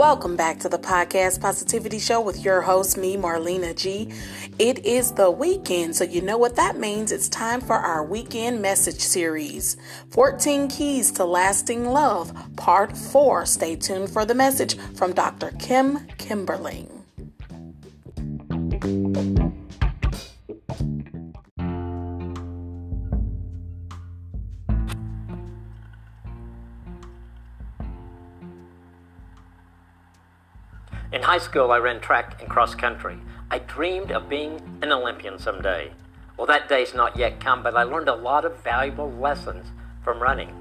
Welcome back to the podcast Positivity Show with your host, me, Marlena G. It is the weekend, so you know what that means. It's time for our weekend message series 14 Keys to Lasting Love, Part 4. Stay tuned for the message from Dr. Kim Kimberling. School, I ran track and cross country. I dreamed of being an Olympian someday. Well, that day's not yet come, but I learned a lot of valuable lessons from running.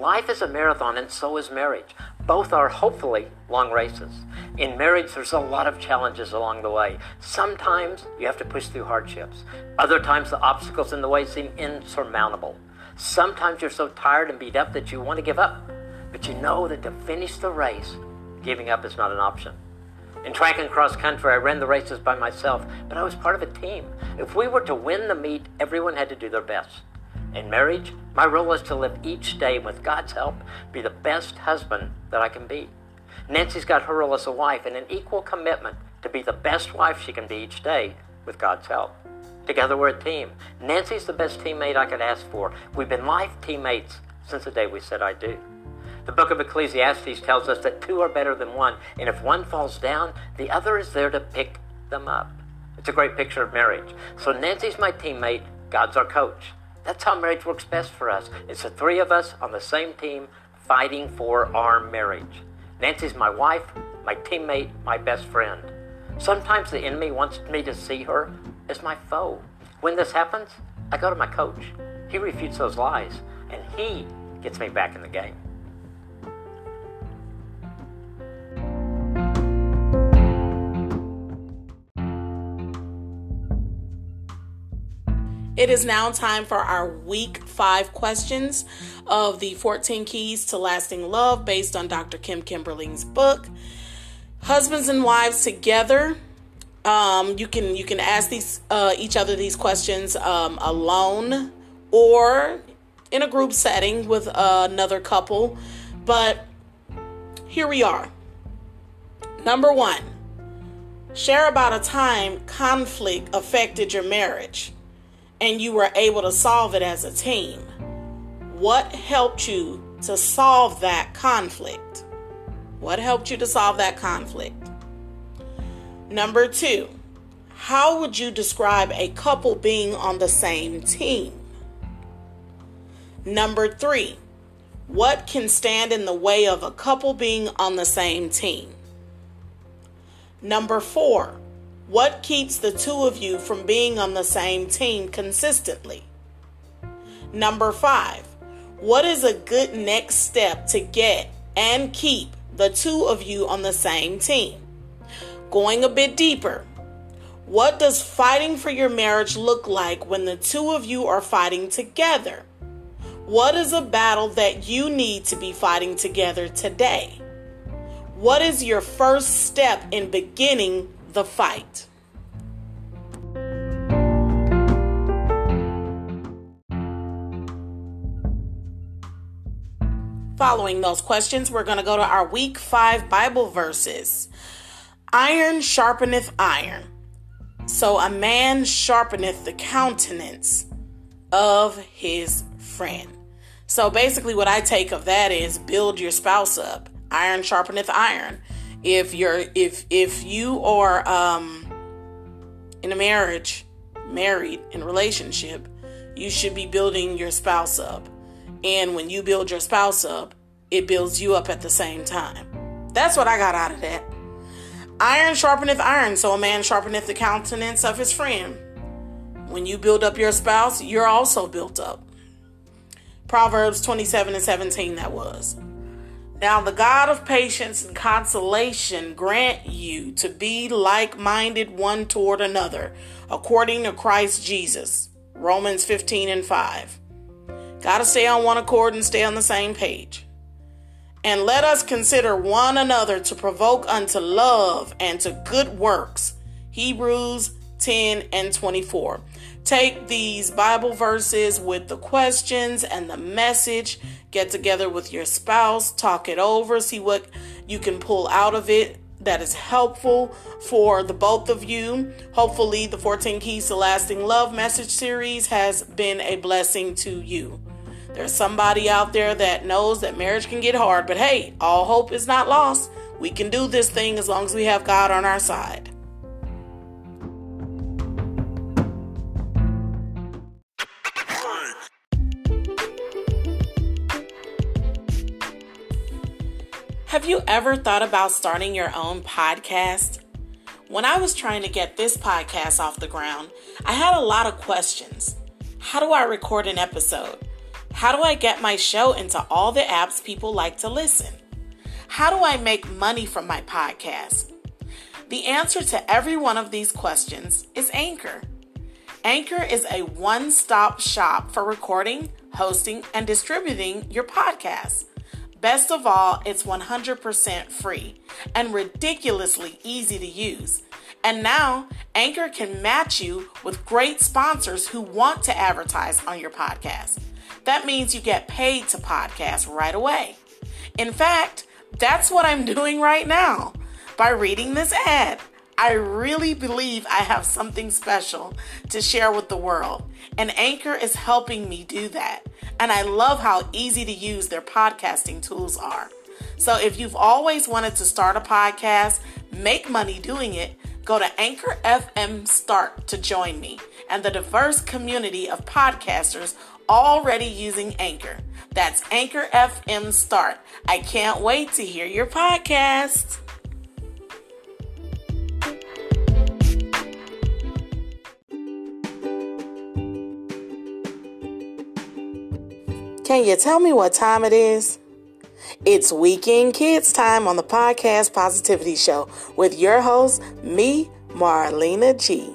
Life is a marathon, and so is marriage. Both are hopefully long races. In marriage, there's a lot of challenges along the way. Sometimes you have to push through hardships, other times, the obstacles in the way seem insurmountable. Sometimes you're so tired and beat up that you want to give up, but you know that to finish the race, giving up is not an option. In track and cross country, I ran the races by myself, but I was part of a team. If we were to win the meet, everyone had to do their best. In marriage, my role is to live each day with God's help, be the best husband that I can be. Nancy's got her role as a wife and an equal commitment to be the best wife she can be each day with God's help. Together we're a team. Nancy's the best teammate I could ask for. We've been life teammates since the day we said I do. The book of Ecclesiastes tells us that two are better than one, and if one falls down, the other is there to pick them up. It's a great picture of marriage. So Nancy's my teammate, God's our coach. That's how marriage works best for us. It's the three of us on the same team fighting for our marriage. Nancy's my wife, my teammate, my best friend. Sometimes the enemy wants me to see her as my foe. When this happens, I go to my coach. He refutes those lies, and he gets me back in the game. It is now time for our week five questions of the 14 Keys to Lasting Love based on Dr. Kim Kimberling's book. Husbands and wives together. Um, you can you can ask these uh, each other these questions um, alone or in a group setting with uh, another couple. But here we are. Number one, share about a time conflict affected your marriage and you were able to solve it as a team. What helped you to solve that conflict? What helped you to solve that conflict? Number two, how would you describe a couple being on the same team? Number three, what can stand in the way of a couple being on the same team? Number four, what keeps the two of you from being on the same team consistently? Number five, what is a good next step to get and keep the two of you on the same team? Going a bit deeper, what does fighting for your marriage look like when the two of you are fighting together? What is a battle that you need to be fighting together today? What is your first step in beginning the fight. Following those questions, we're going to go to our week five Bible verses. Iron sharpeneth iron. So a man sharpeneth the countenance of his friend. So basically, what I take of that is build your spouse up. Iron sharpeneth iron if you're if if you are um in a marriage married in relationship you should be building your spouse up. And when you build your spouse up it builds you up at the same time. That's what i got out of that. Iron sharpeneth iron so a man sharpeneth the countenance of his friend. When you build up your spouse you're also built up. Proverbs 27 and 17 that was now, the God of patience and consolation grant you to be like minded one toward another, according to Christ Jesus. Romans 15 and 5. Got to stay on one accord and stay on the same page. And let us consider one another to provoke unto love and to good works. Hebrews 10 and 24. Take these Bible verses with the questions and the message. Get together with your spouse, talk it over, see what you can pull out of it that is helpful for the both of you. Hopefully, the 14 Keys to Lasting Love message series has been a blessing to you. There's somebody out there that knows that marriage can get hard, but hey, all hope is not lost. We can do this thing as long as we have God on our side. Have you ever thought about starting your own podcast? When I was trying to get this podcast off the ground, I had a lot of questions. How do I record an episode? How do I get my show into all the apps people like to listen? How do I make money from my podcast? The answer to every one of these questions is Anchor. Anchor is a one stop shop for recording, hosting, and distributing your podcast. Best of all, it's 100% free and ridiculously easy to use. And now, Anchor can match you with great sponsors who want to advertise on your podcast. That means you get paid to podcast right away. In fact, that's what I'm doing right now by reading this ad. I really believe I have something special to share with the world, and Anchor is helping me do that. And I love how easy to use their podcasting tools are. So if you've always wanted to start a podcast, make money doing it, go to Anchor FM Start to join me and the diverse community of podcasters already using Anchor. That's Anchor FM Start. I can't wait to hear your podcast. Can you tell me what time it is? It's Weekend Kids time on the Podcast Positivity Show with your host, me, Marlena G.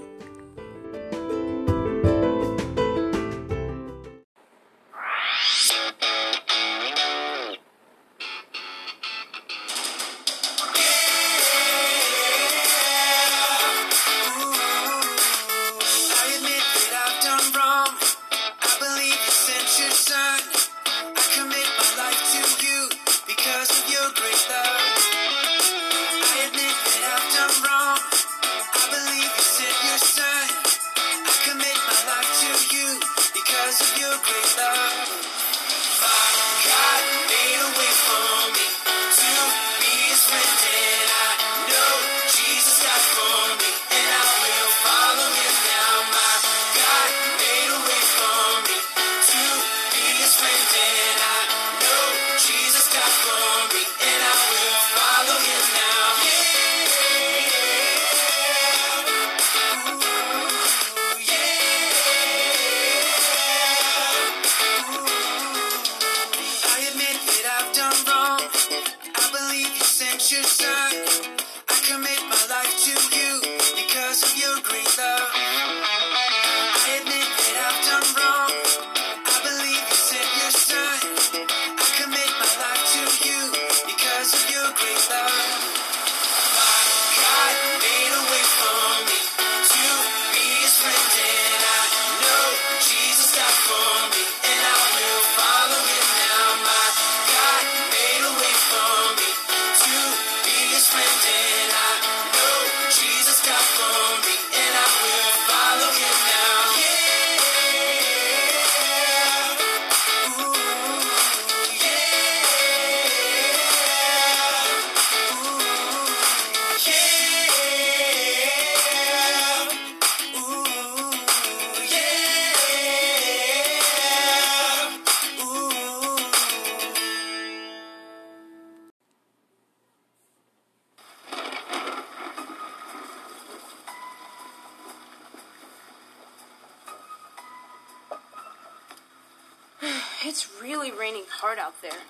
It's really raining hard out there.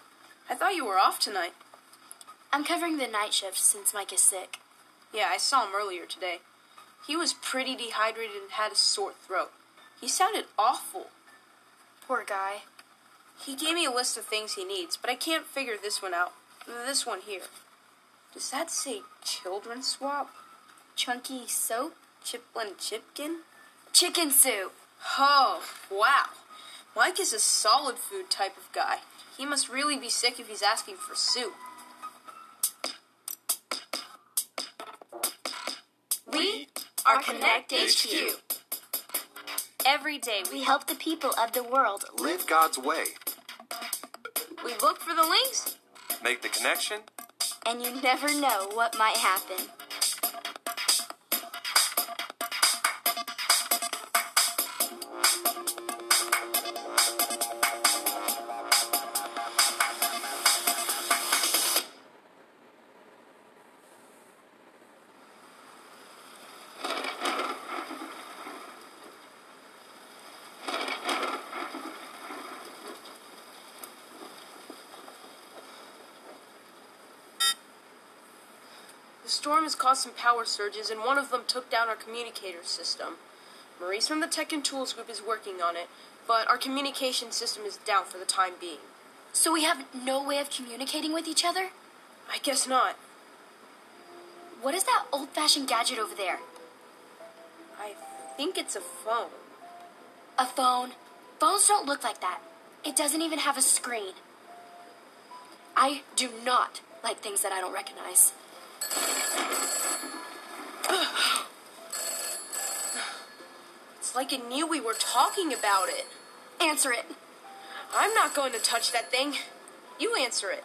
I thought you were off tonight. I'm covering the night shift since Mike is sick. Yeah, I saw him earlier today. He was pretty dehydrated and had a sore throat. He sounded awful. Poor guy. He gave me a list of things he needs, but I can't figure this one out. This one here. Does that say children swap? Chunky soap? Chiplin Chipkin? Chicken soup. Oh, wow. Mike is a solid food type of guy. He must really be sick if he's asking for soup. We are Connect HQ. Every day we help the people of the world Live God's way. We look for the links, Make the connection. and you never know what might happen. Power surges, and one of them took down our communicator system. Maurice from the Tech and Tools Group is working on it, but our communication system is down for the time being. So we have no way of communicating with each other? I guess not. What is that old fashioned gadget over there? I think it's a phone. A phone? Phones don't look like that. It doesn't even have a screen. I do not like things that I don't recognize. It's like it knew we were talking about it. Answer it. I'm not going to touch that thing. You answer it.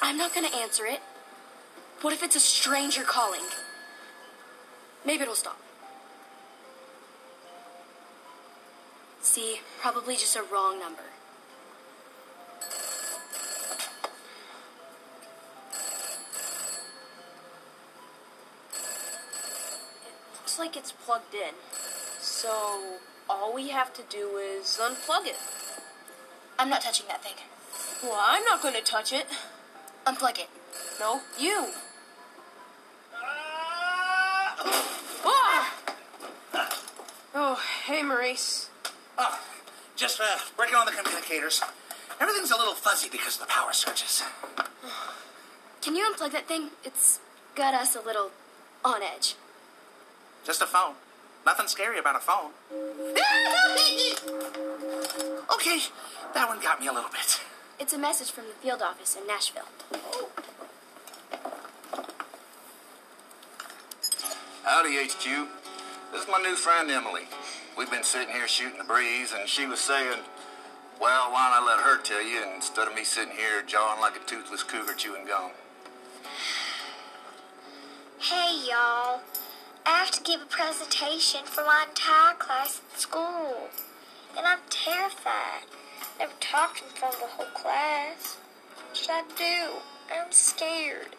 I'm not gonna answer it. What if it's a stranger calling? Maybe it'll stop. See, probably just a wrong number. Looks like it's plugged in. So all we have to do is unplug it. I'm not touching that thing. Well, I'm not going to touch it. Unplug it. No, you. Ah! Oh, hey, Maurice. Oh, just uh, working on the communicators. Everything's a little fuzzy because of the power surges. Can you unplug that thing? It's got us a little on edge. Just a phone. Nothing scary about a phone. okay, that one got me a little bit. It's a message from the field office in Nashville. Howdy, HQ. This is my new friend Emily. We've been sitting here shooting the breeze, and she was saying, Well, why don't I let her tell you instead of me sitting here jawing like a toothless cougar chewing gum? Hey y'all, I have to give a presentation for my entire class at school. And I'm terrified. Never talked in front of the whole class. What should I do? I'm scared.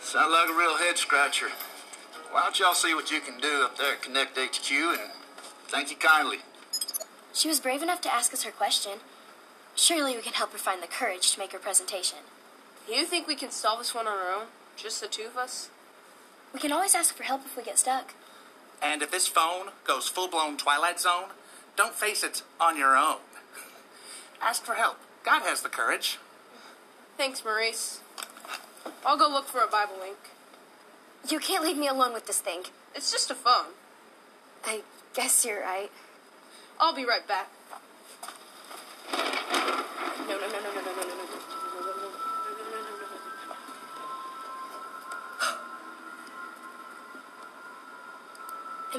Sound like a real head scratcher. Why don't y'all see what you can do up there at Connect HQ, and thank you kindly. She was brave enough to ask us her question. Surely we can help her find the courage to make her presentation. You think we can solve this one on our own? Just the two of us? We can always ask for help if we get stuck. And if this phone goes full blown Twilight Zone, don't face it on your own. Ask for help. God has the courage. Thanks, Maurice. I'll go look for a Bible link. You can't leave me alone with this thing. It's just a phone. I guess you're right. I'll be right back.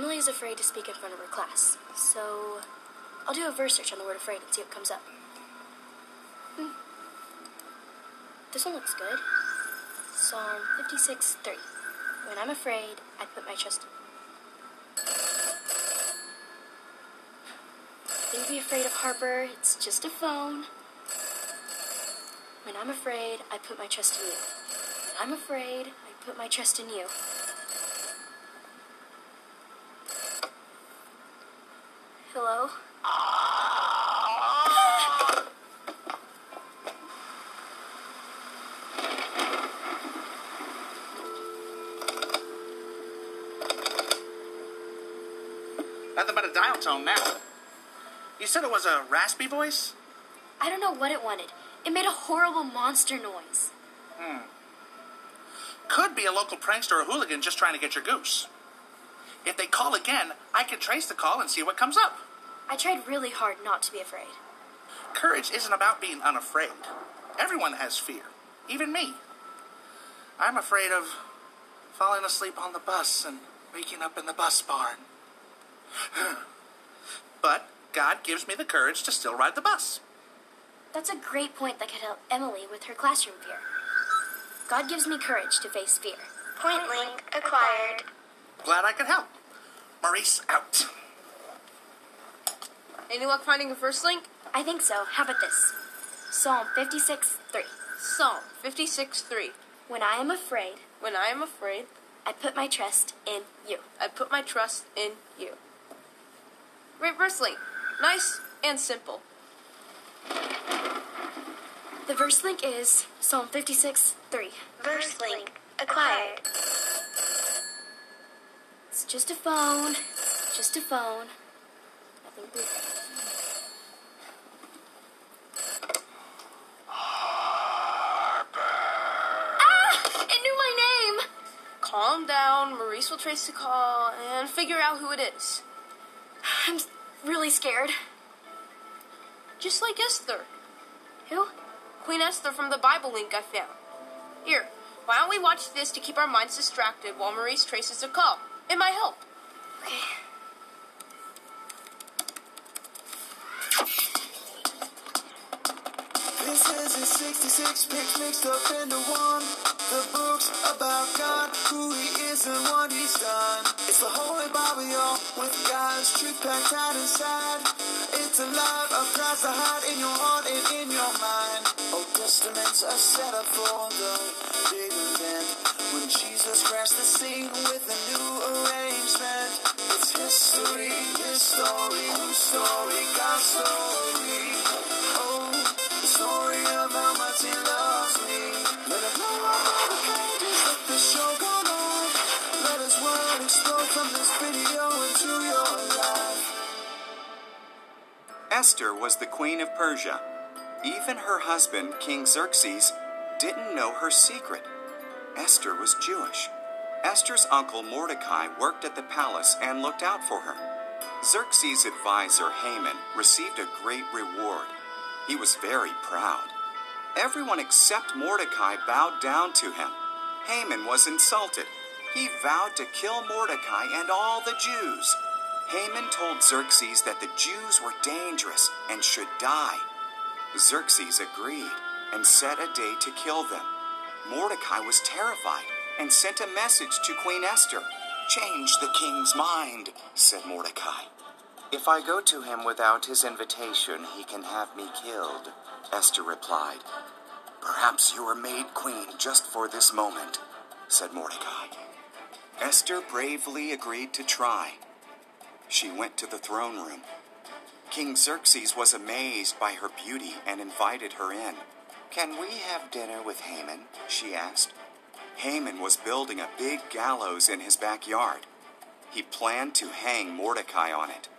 Emily is afraid to speak in front of her class, so I'll do a verse search on the word afraid and see what comes up. Hmm. This one looks good. Psalm 56 3. When I'm afraid, I put my trust in Don't be afraid of Harper, it's just a phone. When I'm afraid, I put my trust in you. When I'm afraid, I put my trust in you. Hello? Nothing but a dial tone now. You said it was a raspy voice? I don't know what it wanted. It made a horrible monster noise. Hmm. Could be a local prankster or hooligan just trying to get your goose. If they call again, I can trace the call and see what comes up. I tried really hard not to be afraid. Courage isn't about being unafraid. Everyone has fear, even me. I'm afraid of falling asleep on the bus and waking up in the bus barn. but God gives me the courage to still ride the bus. That's a great point that could help Emily with her classroom fear. God gives me courage to face fear. Point link acquired. Glad I could help. Maurice out. Any luck finding a verse link? I think so. How about this? Psalm 56 3. Psalm 56 3. When I am afraid, When I am afraid, I put my trust in you. I put my trust in you. Great verse link. Nice and simple. The verse link is Psalm 56 3. Verse link acquired. It's just a phone. Just a phone. Nothing big. Ah! It knew my name! Calm down. Maurice will trace the call and figure out who it is. I'm s- really scared. Just like Esther. Who? Queen Esther from the Bible link I found. Here, why don't we watch this to keep our minds distracted while Maurice traces the call? It might help. This is a 66 pics mixed up into one. The books about God, who He is and what He's done. It's the Holy Bible, y'all, with God's truth packed out inside. It's alive, a Christ to hide in your heart and in your mind. Old Testaments are set up for the big event. When Jesus crashed the scene with a new arrangement. It's history, his story, story, God's story. Explode from this video into your life. Esther was the queen of Persia. Even her husband, King Xerxes, didn't know her secret. Esther was Jewish. Esther's uncle Mordecai worked at the palace and looked out for her. Xerxes' advisor Haman received a great reward. He was very proud. Everyone except Mordecai bowed down to him. Haman was insulted. He vowed to kill Mordecai and all the Jews. Haman told Xerxes that the Jews were dangerous and should die. Xerxes agreed and set a day to kill them. Mordecai was terrified and sent a message to Queen Esther. Change the king's mind, said Mordecai. If I go to him without his invitation, he can have me killed, Esther replied. Perhaps you were made queen just for this moment, said Mordecai. Esther bravely agreed to try. She went to the throne room. King Xerxes was amazed by her beauty and invited her in. Can we have dinner with Haman? she asked. Haman was building a big gallows in his backyard. He planned to hang Mordecai on it.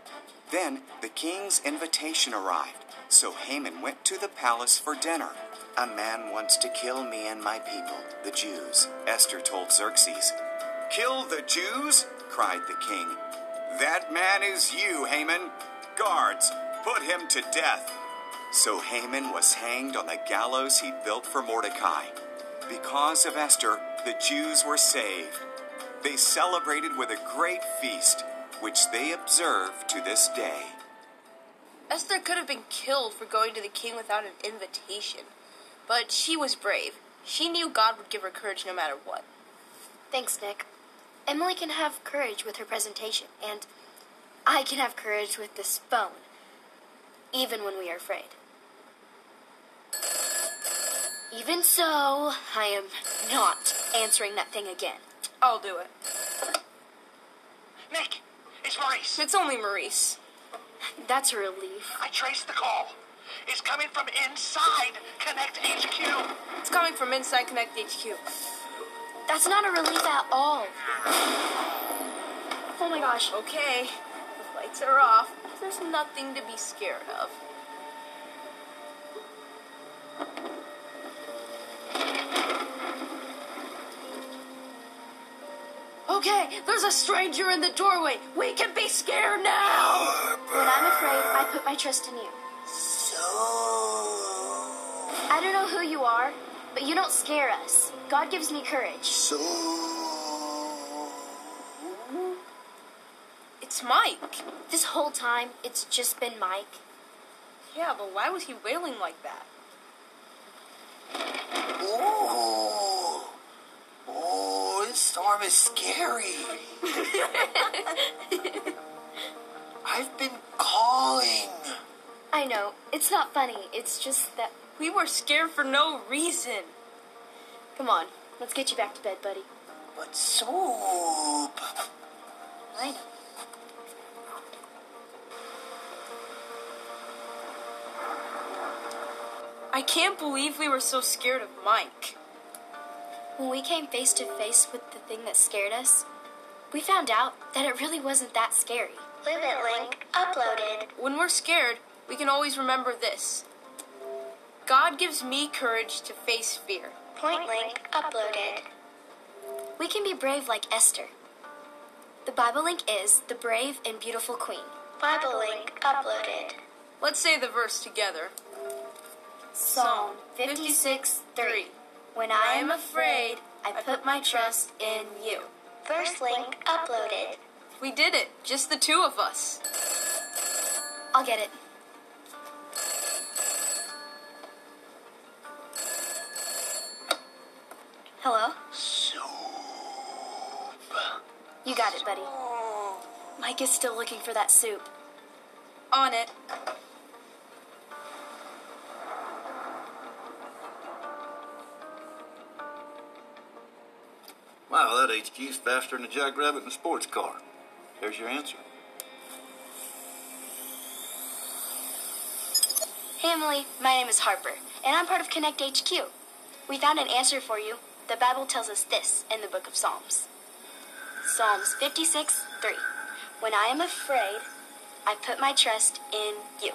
Then the king's invitation arrived, so Haman went to the palace for dinner. A man wants to kill me and my people, the Jews, Esther told Xerxes. Kill the Jews? cried the king. That man is you, Haman. Guards, put him to death. So Haman was hanged on the gallows he'd built for Mordecai. Because of Esther, the Jews were saved. They celebrated with a great feast, which they observe to this day. Esther could have been killed for going to the king without an invitation. But she was brave. She knew God would give her courage no matter what. Thanks, Nick. Emily can have courage with her presentation, and I can have courage with this phone, even when we are afraid. Even so, I am not answering that thing again. I'll do it. Nick, it's Maurice. It's only Maurice. That's a relief. I traced the call. It's coming from inside Connect HQ. It's coming from inside Connect HQ. That's not a relief at all. Oh my gosh. Okay, the lights are off. There's nothing to be scared of. Okay, there's a stranger in the doorway. We can be scared now. When I'm afraid, I put my trust in you. So. I don't know who you are, but you don't scare us. God gives me courage. So. It's Mike. This whole time, it's just been Mike. Yeah, but why was he wailing like that? Oh, oh this storm is scary. I've been calling. I know. It's not funny. It's just that we were scared for no reason. Come on, let's get you back to bed, buddy. But soup. I know. I can't believe we were so scared of Mike. When we came face to face with the thing that scared us, we found out that it really wasn't that scary. Limit link uploaded. When we're scared, we can always remember this God gives me courage to face fear. Point link uploaded. We can be brave like Esther. The Bible link is the brave and beautiful queen. Bible link uploaded. Let's say the verse together. Psalm 56 3. When I am afraid, I put my trust in you. Verse link uploaded. We did it, just the two of us. I'll get it. Hello? Soup. You got it, buddy. Mike is still looking for that soup. On it. Wow, that HQ's faster than a jackrabbit in a sports car. There's your answer. Hey, Emily. My name is Harper, and I'm part of Connect HQ. We found an answer for you. The Bible tells us this in the book of Psalms Psalms 56 3. When I am afraid, I put my trust in you.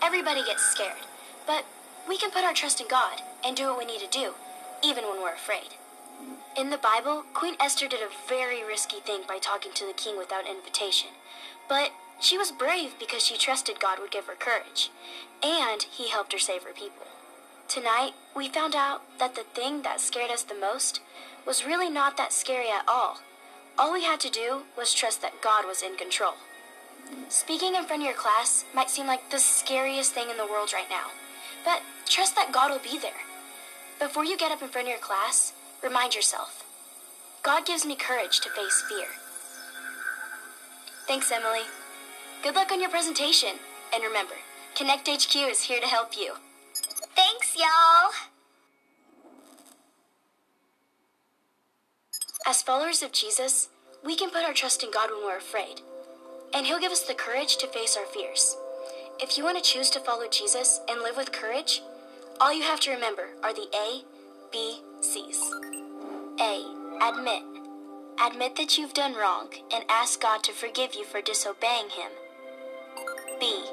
Everybody gets scared, but we can put our trust in God and do what we need to do, even when we're afraid. In the Bible, Queen Esther did a very risky thing by talking to the king without invitation. But she was brave because she trusted God would give her courage, and He helped her save her people. Tonight, we found out that the thing that scared us the most was really not that scary at all. All we had to do was trust that God was in control. Speaking in front of your class might seem like the scariest thing in the world right now, but trust that God will be there. Before you get up in front of your class, remind yourself God gives me courage to face fear. Thanks, Emily. Good luck on your presentation. And remember, Connect HQ is here to help you. Y'all. As followers of Jesus, we can put our trust in God when we're afraid, and He'll give us the courage to face our fears. If you want to choose to follow Jesus and live with courage, all you have to remember are the A, B, C's. A. Admit. Admit that you've done wrong and ask God to forgive you for disobeying Him. B.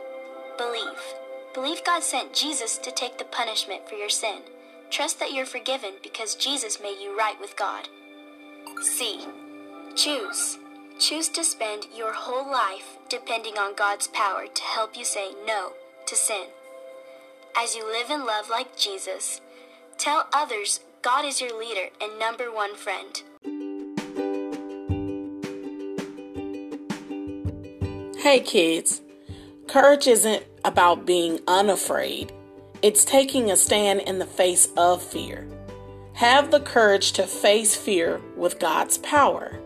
Believe. Believe God sent Jesus to take the punishment for your sin. Trust that you're forgiven because Jesus made you right with God. C. Choose. Choose to spend your whole life depending on God's power to help you say no to sin. As you live and love like Jesus, tell others God is your leader and number one friend. Hey kids, courage isn't about being unafraid, it's taking a stand in the face of fear. Have the courage to face fear with God's power.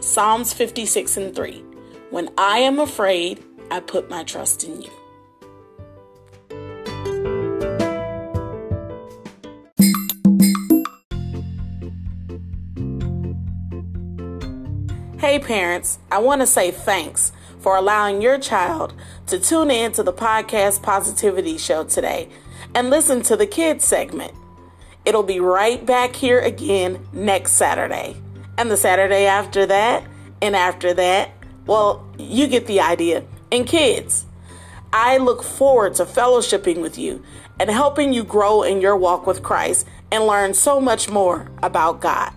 Psalms 56 and 3. When I am afraid, I put my trust in you. Hey parents, I want to say thanks for allowing your child to tune in to the podcast Positivity Show today and listen to the kids segment. It'll be right back here again next Saturday. And the Saturday after that, and after that, well, you get the idea. And kids, I look forward to fellowshipping with you and helping you grow in your walk with Christ and learn so much more about God.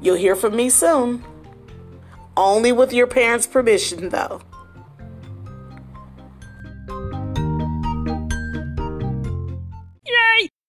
You'll hear from me soon. Only with your parents' permission, though.